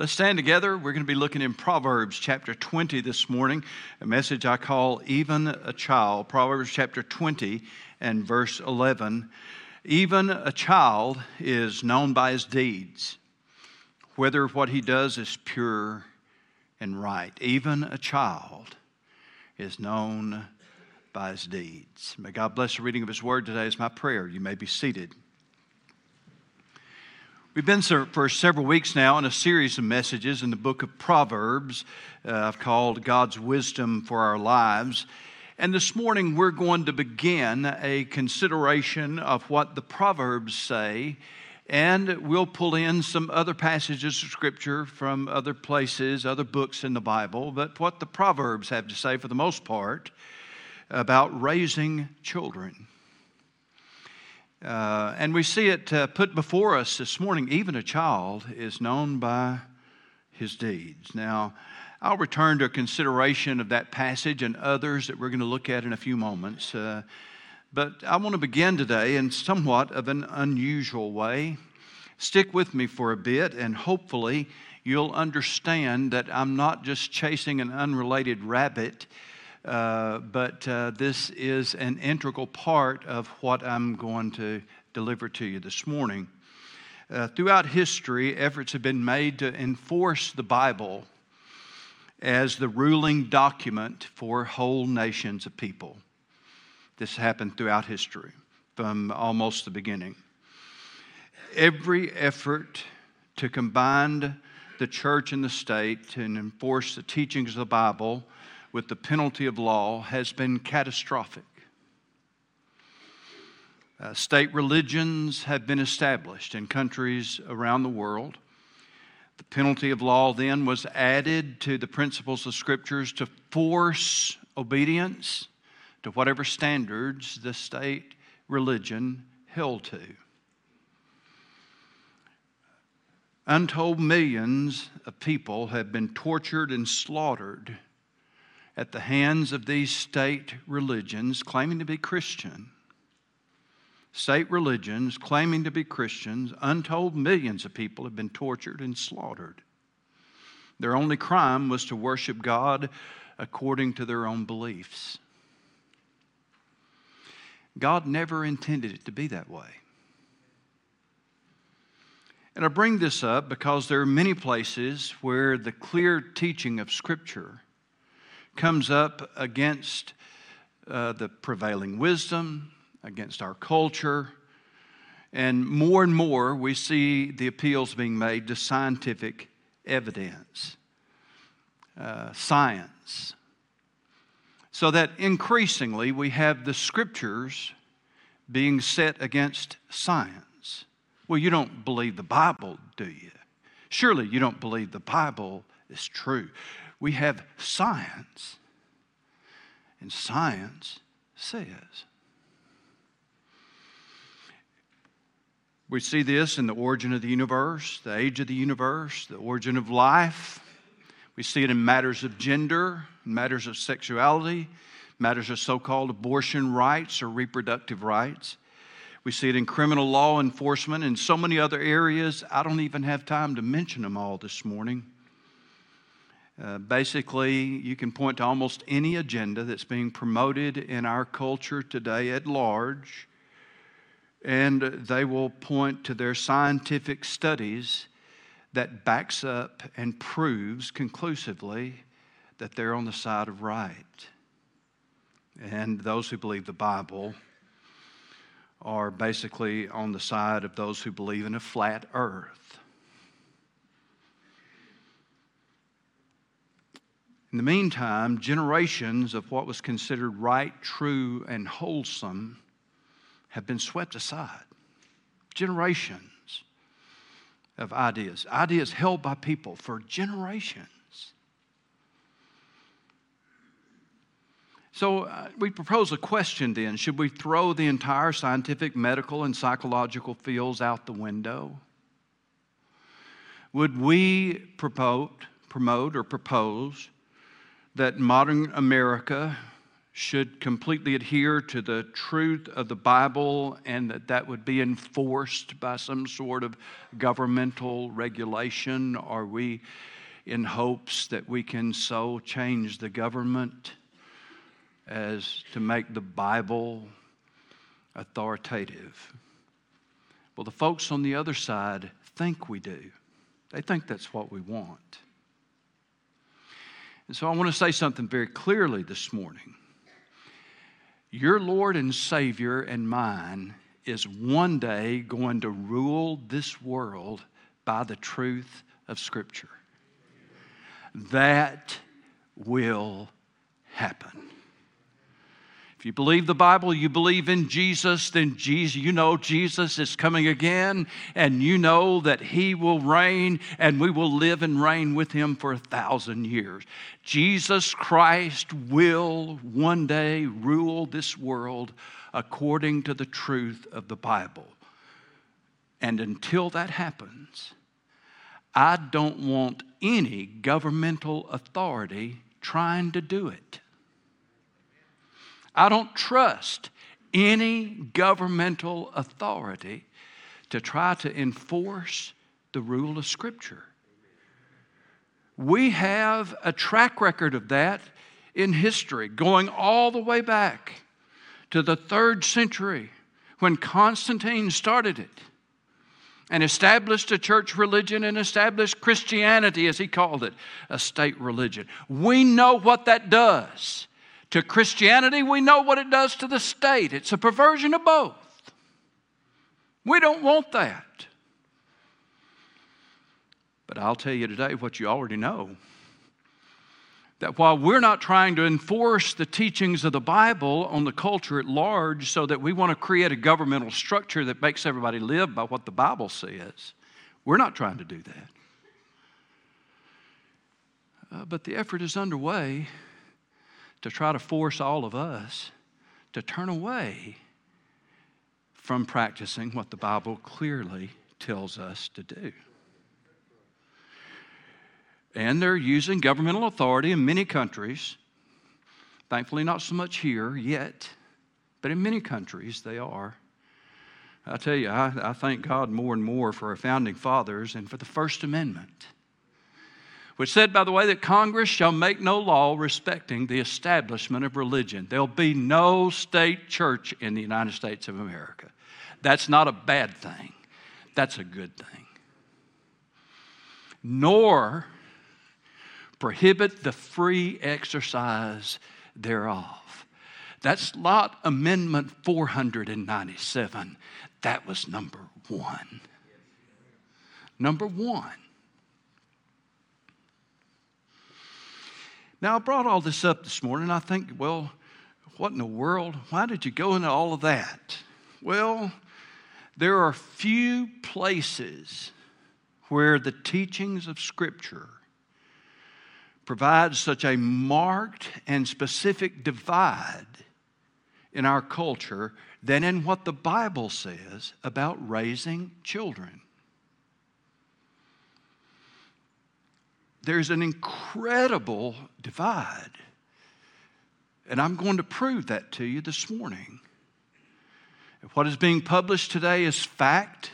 Let's stand together. We're going to be looking in Proverbs chapter 20 this morning, a message I call Even a Child. Proverbs chapter 20 and verse 11. Even a child is known by his deeds, whether what he does is pure and right. Even a child is known by his deeds. May God bless the reading of his word today, is my prayer. You may be seated. We've been for several weeks now in a series of messages in the book of Proverbs uh, I've called God's Wisdom for Our Lives. And this morning we're going to begin a consideration of what the Proverbs say, and we'll pull in some other passages of Scripture from other places, other books in the Bible, but what the Proverbs have to say for the most part about raising children. Uh, and we see it uh, put before us this morning even a child is known by his deeds. Now, I'll return to a consideration of that passage and others that we're going to look at in a few moments. Uh, but I want to begin today in somewhat of an unusual way. Stick with me for a bit, and hopefully, you'll understand that I'm not just chasing an unrelated rabbit but uh, this is an integral part of what I'm going to deliver to you this morning. Uh, throughout history, efforts have been made to enforce the Bible as the ruling document for whole nations of people. This happened throughout history from almost the beginning. Every effort to combine the church and the state and enforce the teachings of the Bible with the penalty of law has been catastrophic. Uh, state religions have been established in countries around the world. The penalty of law then was added to the principles of scriptures to force obedience to whatever standards the state religion held to. Untold millions of people have been tortured and slaughtered at the hands of these state religions claiming to be Christian. State religions claiming to be Christians, untold millions of people have been tortured and slaughtered. Their only crime was to worship God according to their own beliefs. God never intended it to be that way. And I bring this up because there are many places where the clear teaching of Scripture comes up against uh, the prevailing wisdom, against our culture. And more and more, we see the appeals being made to scientific evidence, uh, science. So that increasingly we have the scriptures being set against science. Well, you don't believe the Bible, do you? Surely you don't believe the Bible is true we have science. And science says. We see this in the origin of the universe, the age of the universe, the origin of life. We see it in matters of gender, matters of sexuality, matters of so called abortion rights or reproductive rights. We see it in criminal law enforcement and so many other areas. I don't even have time to mention them all this morning. Uh, basically, you can point to almost any agenda that's being promoted in our culture today at large, and they will point to their scientific studies that backs up and proves conclusively that they're on the side of right. And those who believe the Bible are basically on the side of those who believe in a flat earth. In the meantime, generations of what was considered right, true, and wholesome have been swept aside. Generations of ideas, ideas held by people for generations. So uh, we propose a question then should we throw the entire scientific, medical, and psychological fields out the window? Would we promote, promote or propose that modern America should completely adhere to the truth of the Bible and that that would be enforced by some sort of governmental regulation? Are we in hopes that we can so change the government as to make the Bible authoritative? Well, the folks on the other side think we do. They think that's what we want. And so I want to say something very clearly this morning. Your Lord and Savior and mine is one day going to rule this world by the truth of Scripture. That will happen. If you believe the Bible, you believe in Jesus, then Jesus, you know Jesus is coming again, and you know that He will reign, and we will live and reign with Him for a thousand years. Jesus Christ will one day rule this world according to the truth of the Bible. And until that happens, I don't want any governmental authority trying to do it. I don't trust any governmental authority to try to enforce the rule of Scripture. We have a track record of that in history, going all the way back to the third century when Constantine started it and established a church religion and established Christianity, as he called it, a state religion. We know what that does to Christianity, we know what it does to the state. It's a perversion of both. We don't want that. But I'll tell you today what you already know that while we're not trying to enforce the teachings of the Bible on the culture at large so that we want to create a governmental structure that makes everybody live by what the Bible says, we're not trying to do that. Uh, but the effort is underway to try to force all of us to turn away from practicing what the Bible clearly tells us to do. And they're using governmental authority in many countries. Thankfully, not so much here yet, but in many countries they are. I tell you, I, I thank God more and more for our founding fathers and for the First Amendment which said, by the way, that Congress shall make no law respecting the establishment of religion. There'll be no state church in the United States of America. That's not a bad thing, that's a good thing. Nor prohibit the free exercise thereof. That's Lot Amendment 497. That was number one. Number one. Now, I brought all this up this morning. I think, well, what in the world? Why did you go into all of that? Well, there are few places where the teachings of Scripture provide such a marked and specific divide in our culture than in what the Bible says about raising children. There's an incredible divide. And I'm going to prove that to you this morning. What is being published today is fact,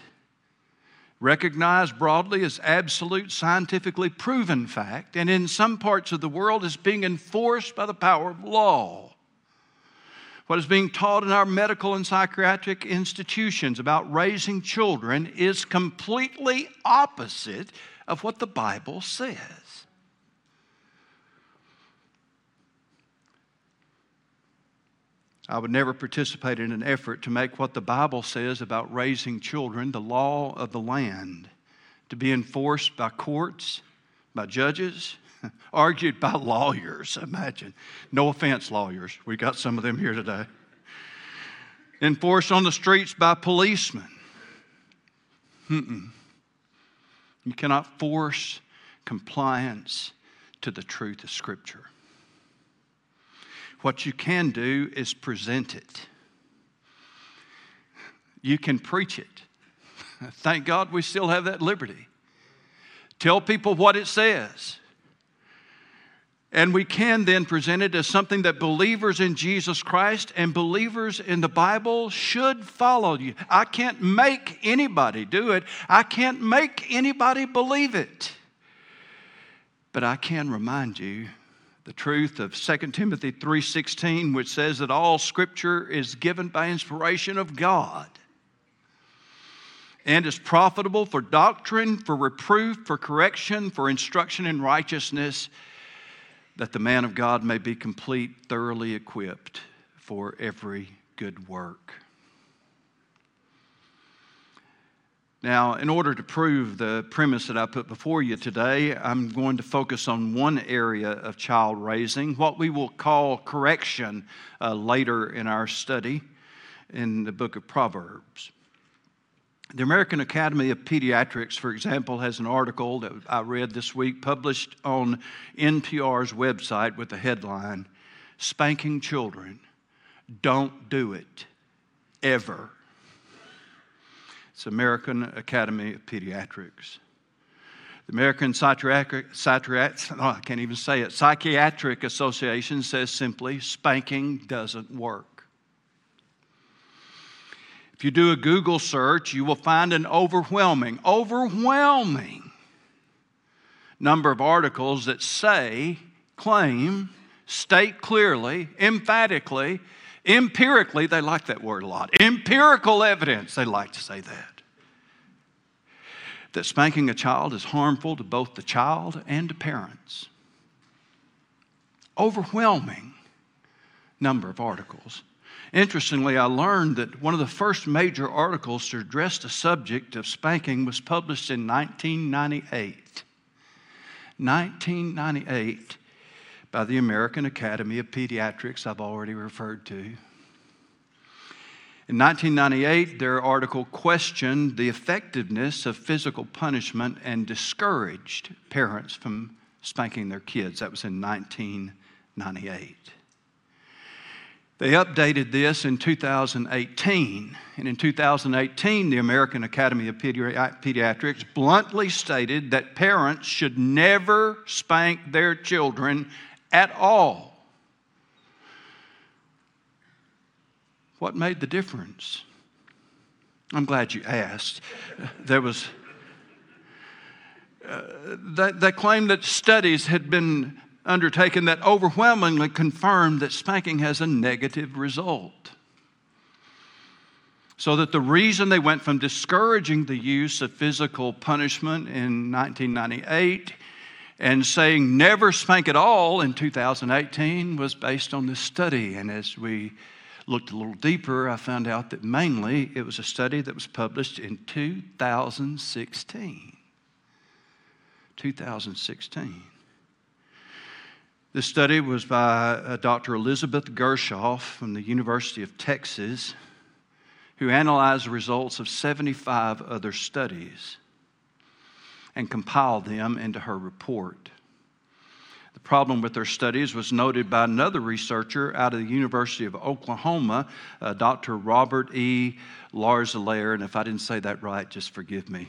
recognized broadly as absolute scientifically proven fact, and in some parts of the world is being enforced by the power of law. What is being taught in our medical and psychiatric institutions about raising children is completely opposite of what the Bible says. I would never participate in an effort to make what the Bible says about raising children the law of the land, to be enforced by courts, by judges, argued by lawyers. Imagine. No offense, lawyers. We got some of them here today. Enforced on the streets by policemen. Mm-mm. You cannot force compliance to the truth of Scripture. What you can do is present it. You can preach it. Thank God we still have that liberty. Tell people what it says. And we can then present it as something that believers in Jesus Christ and believers in the Bible should follow. You. I can't make anybody do it. I can't make anybody believe it. But I can remind you the truth of 2 Timothy 3:16 which says that all scripture is given by inspiration of God and is profitable for doctrine, for reproof, for correction, for instruction in righteousness that the man of God may be complete, thoroughly equipped for every good work. Now, in order to prove the premise that I put before you today, I'm going to focus on one area of child raising, what we will call correction uh, later in our study in the book of Proverbs. The American Academy of Pediatrics, for example, has an article that I read this week published on NPR's website with the headline Spanking Children. Don't do it ever. It's American Academy of Pediatrics. The American Psychiatric, Psychiatric oh, I can't even say it, Psychiatric Association says simply spanking doesn't work. If you do a Google search, you will find an overwhelming, overwhelming number of articles that say, claim, state clearly, emphatically, empirically, they like that word a lot, empirical evidence, they like to say that, that spanking a child is harmful to both the child and to parents. Overwhelming number of articles. Interestingly, I learned that one of the first major articles to address the subject of spanking was published in 1998. 1998 by the American Academy of Pediatrics, I've already referred to. In 1998, their article questioned the effectiveness of physical punishment and discouraged parents from spanking their kids. That was in 1998. They updated this in 2018. And in 2018, the American Academy of Pediatrics bluntly stated that parents should never spank their children at all. What made the difference? I'm glad you asked. There was. Uh, they, they claimed that studies had been undertaken that overwhelmingly confirmed that spanking has a negative result. So that the reason they went from discouraging the use of physical punishment in 1998 and saying never spank at all in 2018 was based on this study. And as we looked a little deeper, I found out that mainly it was a study that was published in 2016. 2016. This study was by uh, Dr. Elizabeth Gershoff from the University of Texas, who analyzed the results of 75 other studies and compiled them into her report. The problem with their studies was noted by another researcher out of the University of Oklahoma, uh, Dr. Robert E. Larzelere, and if I didn't say that right, just forgive me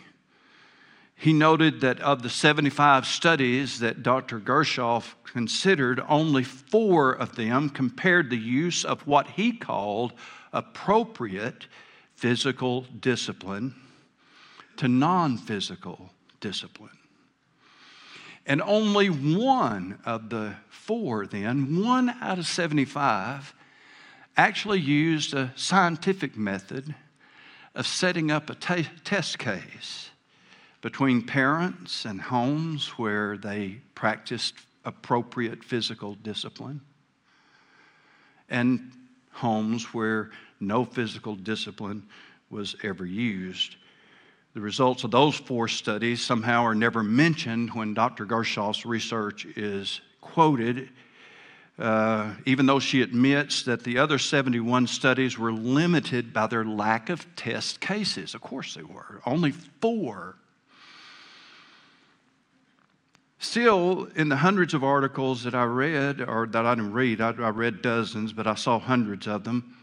he noted that of the 75 studies that Dr. Gershoff considered, only four of them compared the use of what he called appropriate physical discipline to non physical discipline. And only one of the four, then, one out of 75, actually used a scientific method of setting up a t- test case between parents and homes where they practiced appropriate physical discipline and homes where no physical discipline was ever used. The results of those four studies somehow are never mentioned when Dr. Gershoff's research is quoted, uh, even though she admits that the other 71 studies were limited by their lack of test cases. Of course, they were. Only four Still, in the hundreds of articles that I read, or that I didn't read, I, I read dozens, but I saw hundreds of them,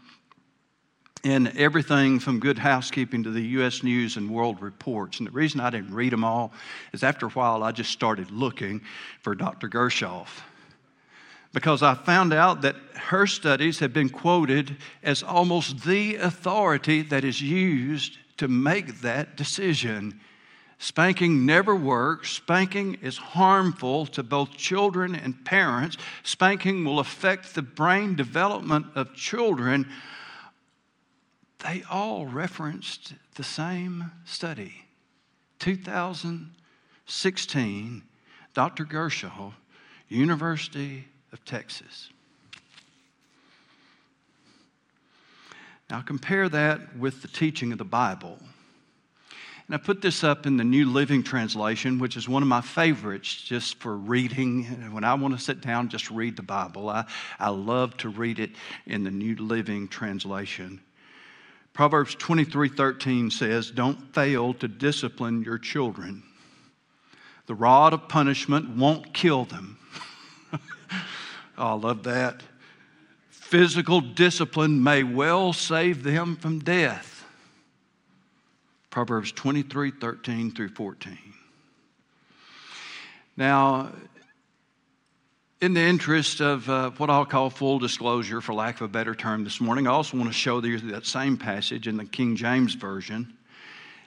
in everything from Good Housekeeping to the U.S. News and World Reports. And the reason I didn't read them all is after a while I just started looking for Dr. Gershoff. because I found out that her studies have been quoted as almost the authority that is used to make that decision. Spanking never works. Spanking is harmful to both children and parents. Spanking will affect the brain development of children. They all referenced the same study. 2016, Dr. Gershoff, University of Texas. Now, compare that with the teaching of the Bible. And I put this up in the New Living Translation, which is one of my favorites just for reading. When I want to sit down, just read the Bible. I, I love to read it in the New Living Translation. Proverbs 23 13 says, Don't fail to discipline your children. The rod of punishment won't kill them, Oh, I love that. Physical discipline may well save them from death. Proverbs 23 13 through 14. Now, in the interest of uh, what I'll call full disclosure, for lack of a better term, this morning, I also want to show you that same passage in the King James Version.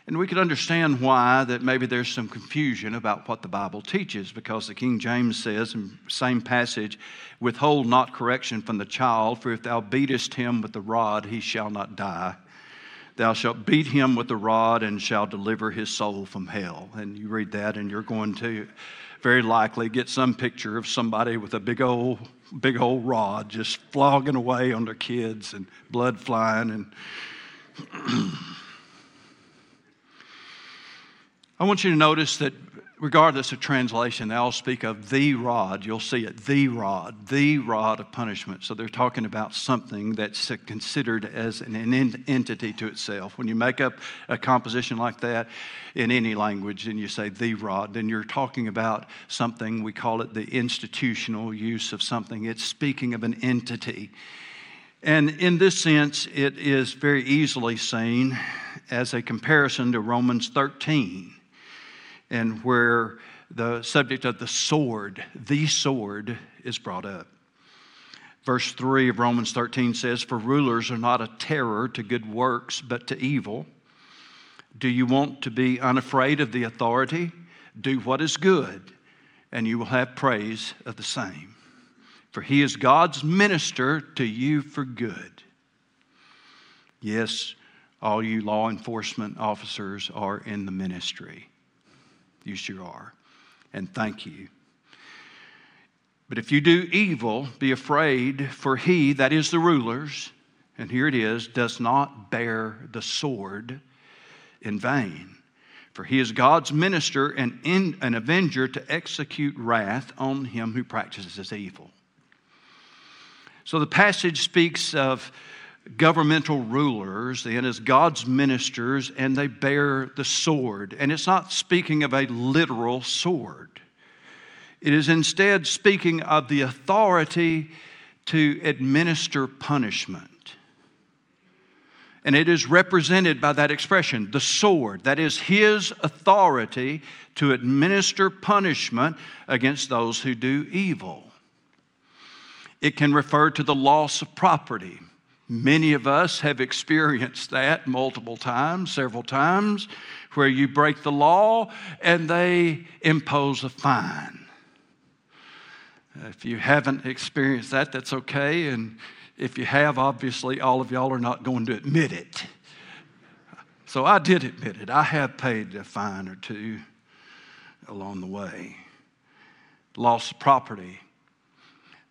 And we could understand why that maybe there's some confusion about what the Bible teaches because the King James says in the same passage, withhold not correction from the child, for if thou beatest him with the rod, he shall not die. Thou shalt beat him with the rod and shall deliver his soul from hell. And you read that and you're going to very likely get some picture of somebody with a big old big old rod just flogging away on their kids and blood flying and I want you to notice that regardless of translation, they all speak of the rod. You'll see it, the rod, the rod of punishment. So they're talking about something that's considered as an entity to itself. When you make up a composition like that in any language and you say the rod, then you're talking about something, we call it the institutional use of something. It's speaking of an entity. And in this sense, it is very easily seen as a comparison to Romans 13 and where the subject of the sword, the sword, is brought up. Verse 3 of Romans 13 says, For rulers are not a terror to good works, but to evil. Do you want to be unafraid of the authority? Do what is good, and you will have praise of the same. For he is God's minister to you for good. Yes, all you law enforcement officers are in the ministry. You sure are. And thank you. But if you do evil, be afraid, for he, that is the rulers, and here it is, does not bear the sword in vain. For he is God's minister and in, an avenger to execute wrath on him who practices evil. So the passage speaks of governmental rulers and as God's ministers, and they bear the sword. And it's not speaking of a literal sword, it is instead speaking of the authority to administer punishment. And it is represented by that expression, the sword. That is his authority to administer punishment against those who do evil. It can refer to the loss of property Many of us have experienced that multiple times, several times, where you break the law and they impose a fine. If you haven't experienced that, that's okay. And if you have, obviously, all of y'all are not going to admit it. So I did admit it. I have paid a fine or two along the way. lost property,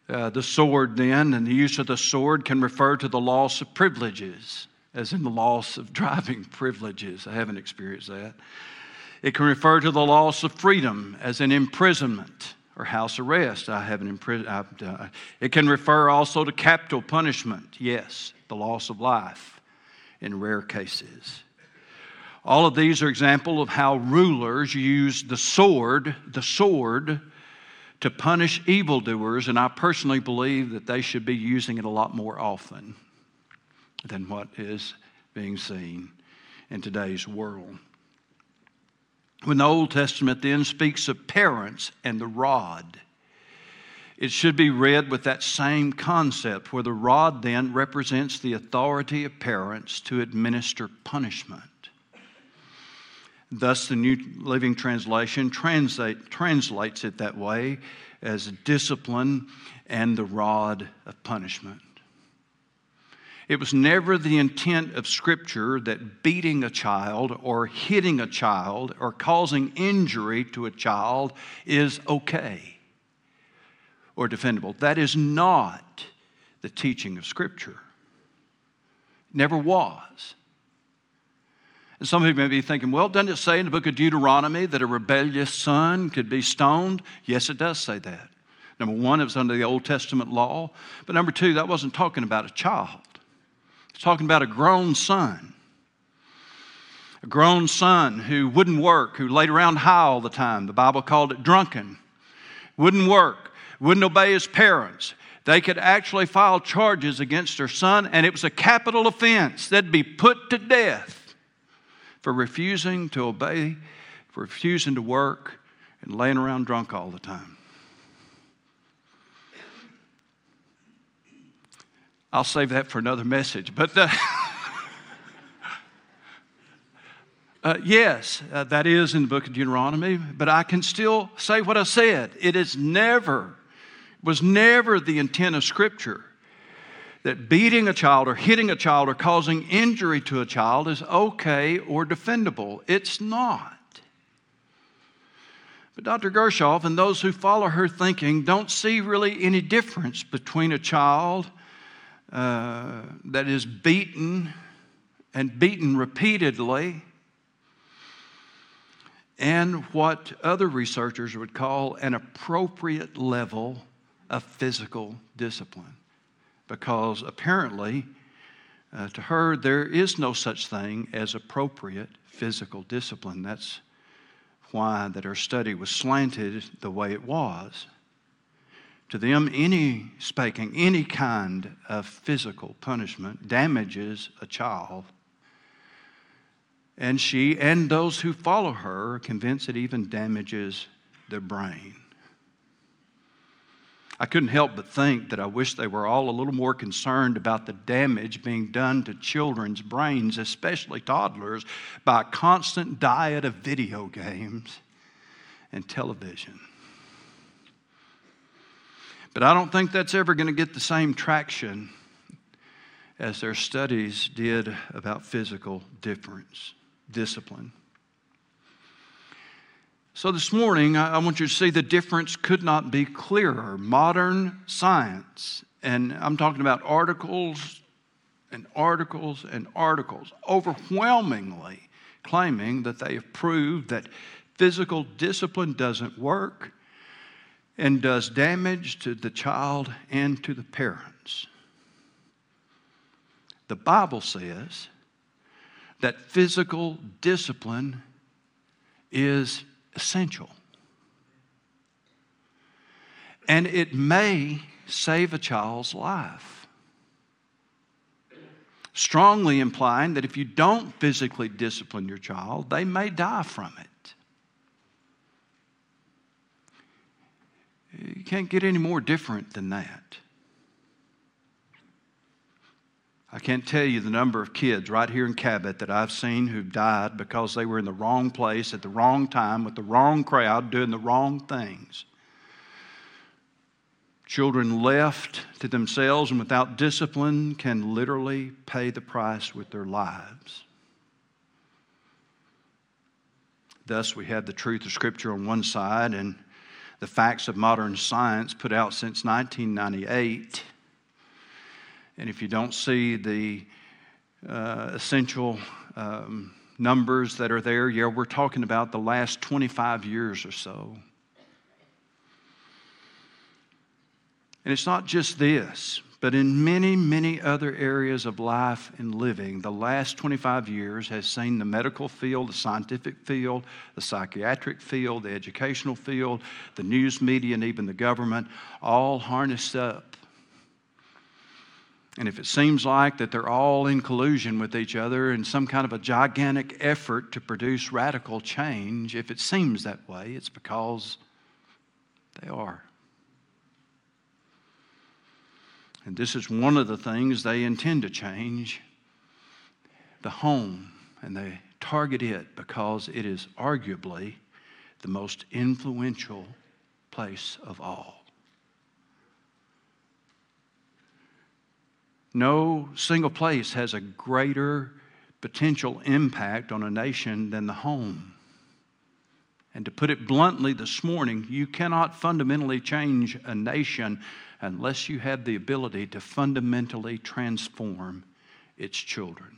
uh, the sword, then, and the use of the sword can refer to the loss of privileges, as in the loss of driving privileges. I haven't experienced that. It can refer to the loss of freedom, as in imprisonment or house arrest. I haven't imprisoned. Uh, it can refer also to capital punishment. Yes, the loss of life in rare cases. All of these are examples of how rulers use the sword, the sword, to punish evildoers, and I personally believe that they should be using it a lot more often than what is being seen in today's world. When the Old Testament then speaks of parents and the rod, it should be read with that same concept, where the rod then represents the authority of parents to administer punishment. Thus, the New Living Translation translate, translates it that way as discipline and the rod of punishment. It was never the intent of Scripture that beating a child or hitting a child or causing injury to a child is okay or defendable. That is not the teaching of Scripture. Never was. And some of you may be thinking, well, doesn't it say in the book of Deuteronomy that a rebellious son could be stoned? Yes, it does say that. Number one, it was under the Old Testament law. But number two, that wasn't talking about a child, it's talking about a grown son. A grown son who wouldn't work, who laid around high all the time. The Bible called it drunken. Wouldn't work, wouldn't obey his parents. They could actually file charges against their son, and it was a capital offense. They'd be put to death for refusing to obey, for refusing to work, and laying around drunk all the time. I'll save that for another message. But uh, uh, yes, uh, that is in the book of Deuteronomy, but I can still say what I said. It is never was never the intent of Scripture that beating a child or hitting a child or causing injury to a child is okay or defendable. It's not. But Dr. Gershoff and those who follow her thinking don't see really any difference between a child uh, that is beaten and beaten repeatedly and what other researchers would call an appropriate level of physical discipline. Because apparently, uh, to her, there is no such thing as appropriate physical discipline. That's why that her study was slanted the way it was. To them, any spanking, any kind of physical punishment damages a child. And she and those who follow her are convinced it even damages their brain. I couldn't help but think that I wish they were all a little more concerned about the damage being done to children's brains, especially toddlers, by a constant diet of video games and television. But I don't think that's ever going to get the same traction as their studies did about physical difference, discipline. So, this morning, I want you to see the difference could not be clearer. Modern science, and I'm talking about articles and articles and articles, overwhelmingly claiming that they have proved that physical discipline doesn't work and does damage to the child and to the parents. The Bible says that physical discipline is essential. And it may save a child's life. Strongly implying that if you don't physically discipline your child, they may die from it. You can't get any more different than that. I can't tell you the number of kids right here in Cabot that I've seen who've died because they were in the wrong place at the wrong time with the wrong crowd doing the wrong things. Children left to themselves and without discipline can literally pay the price with their lives. Thus, we have the truth of Scripture on one side and the facts of modern science put out since 1998 and if you don't see the uh, essential um, numbers that are there, yeah, we're talking about the last 25 years or so. And it's not just this, but in many, many other areas of life and living, the last 25 years has seen the medical field, the scientific field, the psychiatric field, the educational field, the news media, and even the government all harnessed up and if it seems like that they're all in collusion with each other in some kind of a gigantic effort to produce radical change, if it seems that way, it's because they are. And this is one of the things they intend to change the home. And they target it because it is arguably the most influential place of all. No single place has a greater potential impact on a nation than the home. And to put it bluntly this morning, you cannot fundamentally change a nation unless you have the ability to fundamentally transform its children.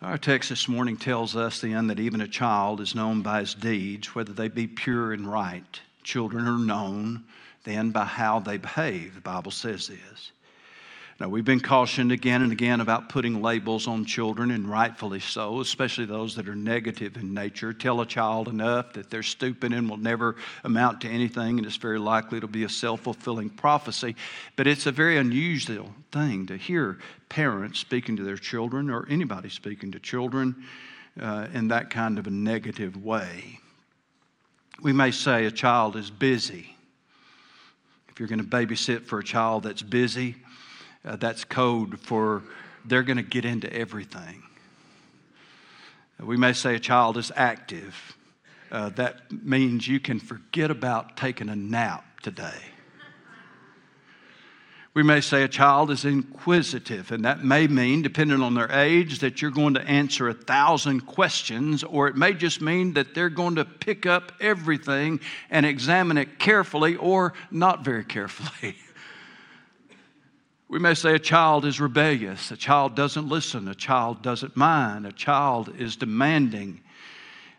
Our text this morning tells us then that even a child is known by his deeds, whether they be pure and right. Children are known then by how they behave. The Bible says this. Now, we've been cautioned again and again about putting labels on children, and rightfully so, especially those that are negative in nature. Tell a child enough that they're stupid and will never amount to anything, and it's very likely to be a self fulfilling prophecy. But it's a very unusual thing to hear parents speaking to their children or anybody speaking to children uh, in that kind of a negative way. We may say a child is busy. If you're going to babysit for a child that's busy, uh, that's code for they're going to get into everything. We may say a child is active. Uh, that means you can forget about taking a nap today. We may say a child is inquisitive, and that may mean, depending on their age, that you're going to answer a thousand questions, or it may just mean that they're going to pick up everything and examine it carefully or not very carefully. We may say a child is rebellious, a child doesn't listen, a child doesn't mind, a child is demanding.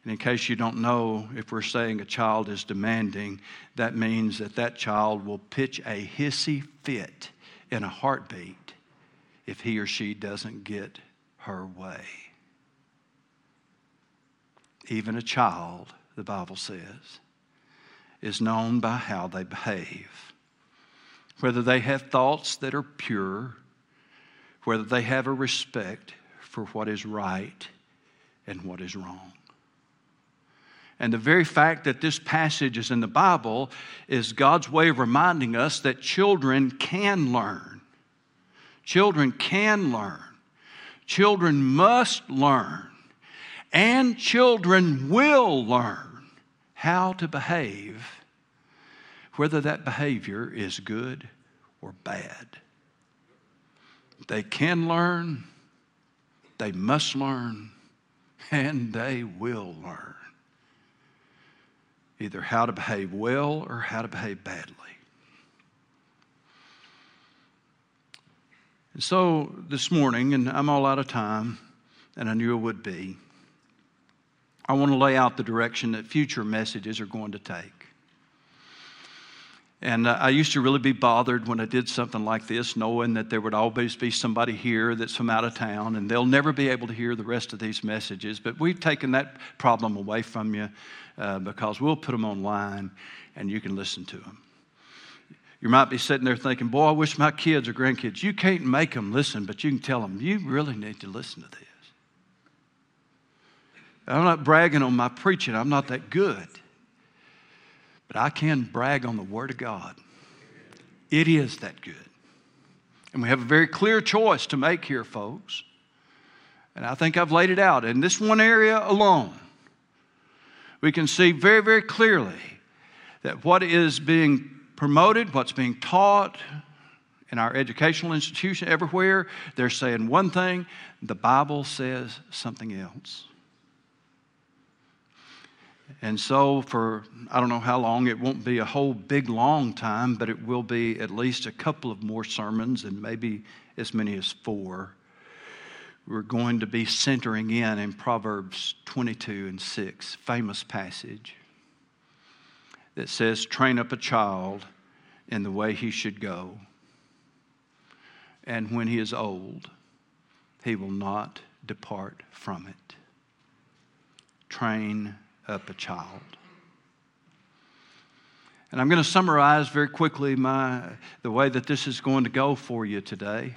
And in case you don't know, if we're saying a child is demanding, that means that that child will pitch a hissy fit in a heartbeat if he or she doesn't get her way. Even a child, the Bible says, is known by how they behave whether they have thoughts that are pure, whether they have a respect for what is right and what is wrong. And the very fact that this passage is in the Bible is God's way of reminding us that children can learn. Children can learn. Children must learn. And children will learn how to behave whether that behavior is good or bad. They can learn, they must learn, and they will learn either how to behave well or how to behave badly. And so this morning, and I'm all out of time, and I knew it would be, I want to lay out the direction that future messages are going to take. And uh, I used to really be bothered when I did something like this, knowing that there would always be somebody here that's from out of town, and they'll never be able to hear the rest of these messages. But we've taken that problem away from you uh, because we'll put them online and you can listen to them. You might be sitting there thinking, Boy, I wish my kids or grandkids, you can't make them listen, but you can tell them, You really need to listen to this. I'm not bragging on my preaching, I'm not that good. But I can brag on the Word of God. It is that good. And we have a very clear choice to make here, folks. And I think I've laid it out. In this one area alone, we can see very, very clearly that what is being promoted, what's being taught in our educational institution everywhere, they're saying one thing, the Bible says something else. And so, for I don't know how long, it won't be a whole big long time, but it will be at least a couple of more sermons and maybe as many as four. We're going to be centering in in Proverbs 22 and 6, famous passage that says, Train up a child in the way he should go, and when he is old, he will not depart from it. Train up a child. And I'm going to summarize very quickly my, the way that this is going to go for you today.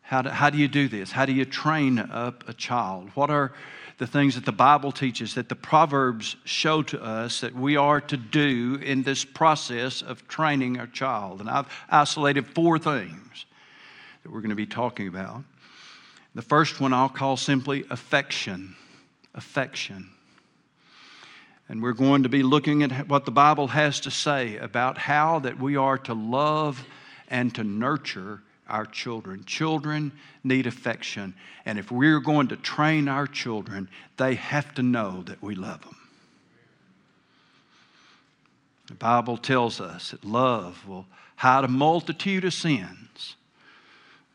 How do, how do you do this? How do you train up a child? What are the things that the Bible teaches, that the Proverbs show to us that we are to do in this process of training our child? And I've isolated four things that we're going to be talking about. The first one I'll call simply affection. Affection. And we're going to be looking at what the Bible has to say about how that we are to love and to nurture our children. Children need affection. And if we're going to train our children, they have to know that we love them. The Bible tells us that love will hide a multitude of sins,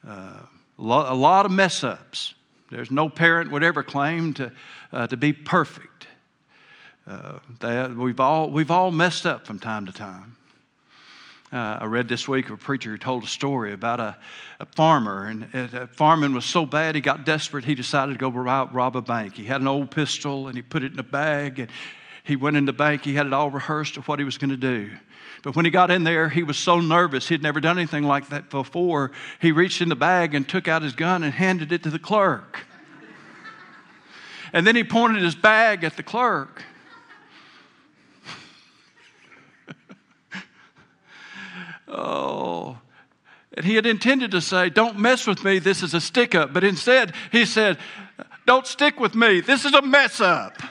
uh, a lot of mess ups. There's no parent would ever claim to, uh, to be perfect. Uh, they, we've, all, we've all messed up from time to time. Uh, I read this week a preacher who told a story about a, a farmer, and uh, farming was so bad he got desperate. He decided to go rob, rob a bank. He had an old pistol and he put it in a bag, and he went in the bank. He had it all rehearsed of what he was going to do. But when he got in there, he was so nervous. He'd never done anything like that before. He reached in the bag and took out his gun and handed it to the clerk. and then he pointed his bag at the clerk. Oh. And he had intended to say, Don't mess with me, this is a stick up. But instead, he said, Don't stick with me, this is a mess up.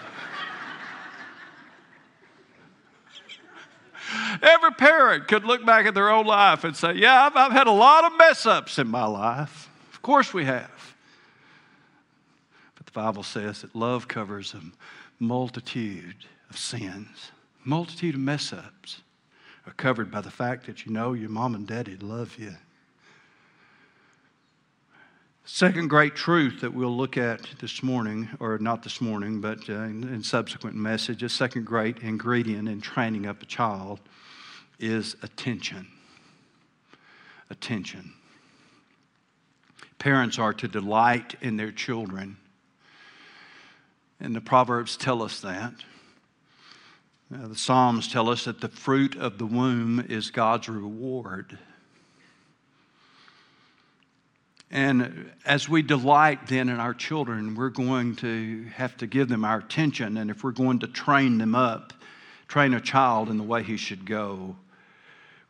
Every parent could look back at their own life and say, Yeah, I've, I've had a lot of mess ups in my life. Of course we have. But the Bible says that love covers a multitude of sins, multitude of mess ups are covered by the fact that you know your mom and daddy love you. Second great truth that we'll look at this morning, or not this morning, but uh, in, in subsequent messages, second great ingredient in training up a child is attention. Attention. Parents are to delight in their children. And the Proverbs tell us that. Uh, the Psalms tell us that the fruit of the womb is God's reward. And as we delight then in our children, we're going to have to give them our attention. And if we're going to train them up, train a child in the way he should go,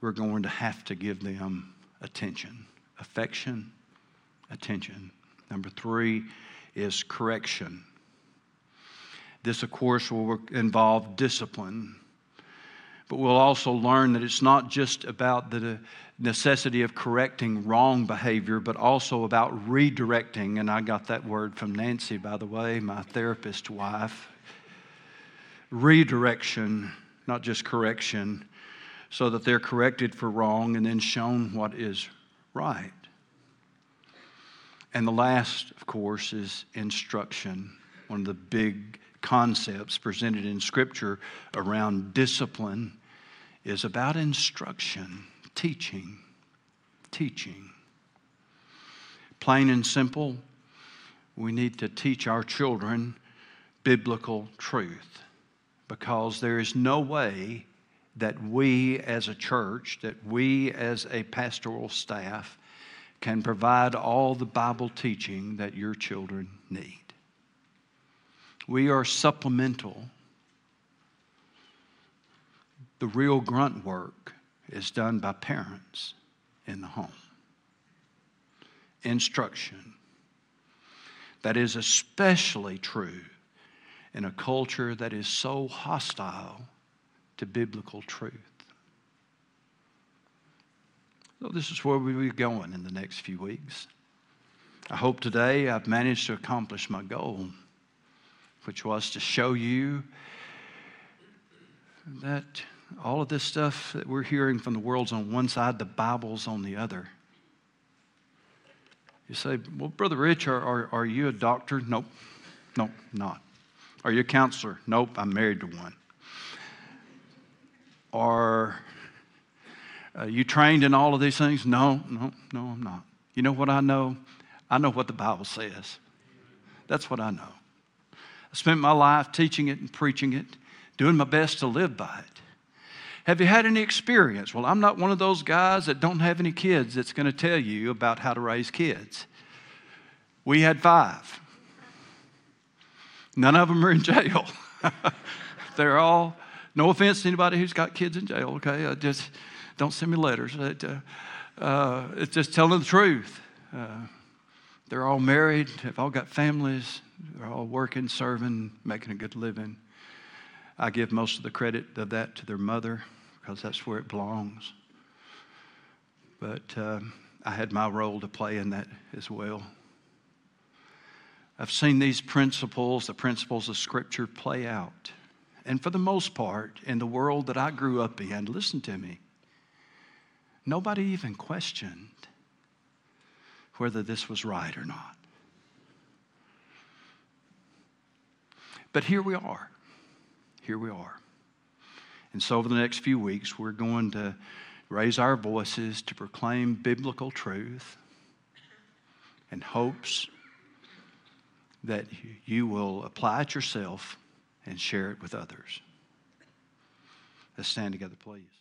we're going to have to give them attention, affection, attention. Number three is correction. This, of course, will involve discipline. But we'll also learn that it's not just about the necessity of correcting wrong behavior, but also about redirecting. And I got that word from Nancy, by the way, my therapist wife. Redirection, not just correction, so that they're corrected for wrong and then shown what is right. And the last, of course, is instruction, one of the big concepts presented in Scripture around discipline is about instruction, teaching, teaching. Plain and simple, we need to teach our children biblical truth because there is no way that we as a church, that we as a pastoral staff, can provide all the Bible teaching that your children need. We are supplemental. The real grunt work is done by parents in the home. Instruction. That is especially true in a culture that is so hostile to biblical truth. So, this is where we'll be going in the next few weeks. I hope today I've managed to accomplish my goal which was to show you that all of this stuff that we're hearing from the world's on one side, the Bible's on the other. You say, Well, Brother Rich, are, are, are you a doctor? Nope. Nope, not. Are you a counselor? Nope, I'm married to one. Are uh, you trained in all of these things? No, no, no, I'm not. You know what I know? I know what the Bible says. That's what I know. I spent my life teaching it and preaching it, doing my best to live by it. Have you had any experience? Well, I'm not one of those guys that don't have any kids that's going to tell you about how to raise kids. We had five. None of them are in jail. They're all, no offense to anybody who's got kids in jail, okay? Just don't send me letters. Uh, uh, it's just telling the truth. Uh, they're all married, they've all got families, they're all working, serving, making a good living. I give most of the credit of that to their mother because that's where it belongs. But uh, I had my role to play in that as well. I've seen these principles, the principles of Scripture, play out. And for the most part, in the world that I grew up in, listen to me, nobody even questioned whether this was right or not. But here we are. Here we are. And so, over the next few weeks, we're going to raise our voices to proclaim biblical truth and hopes that you will apply it yourself and share it with others. Let's stand together, please.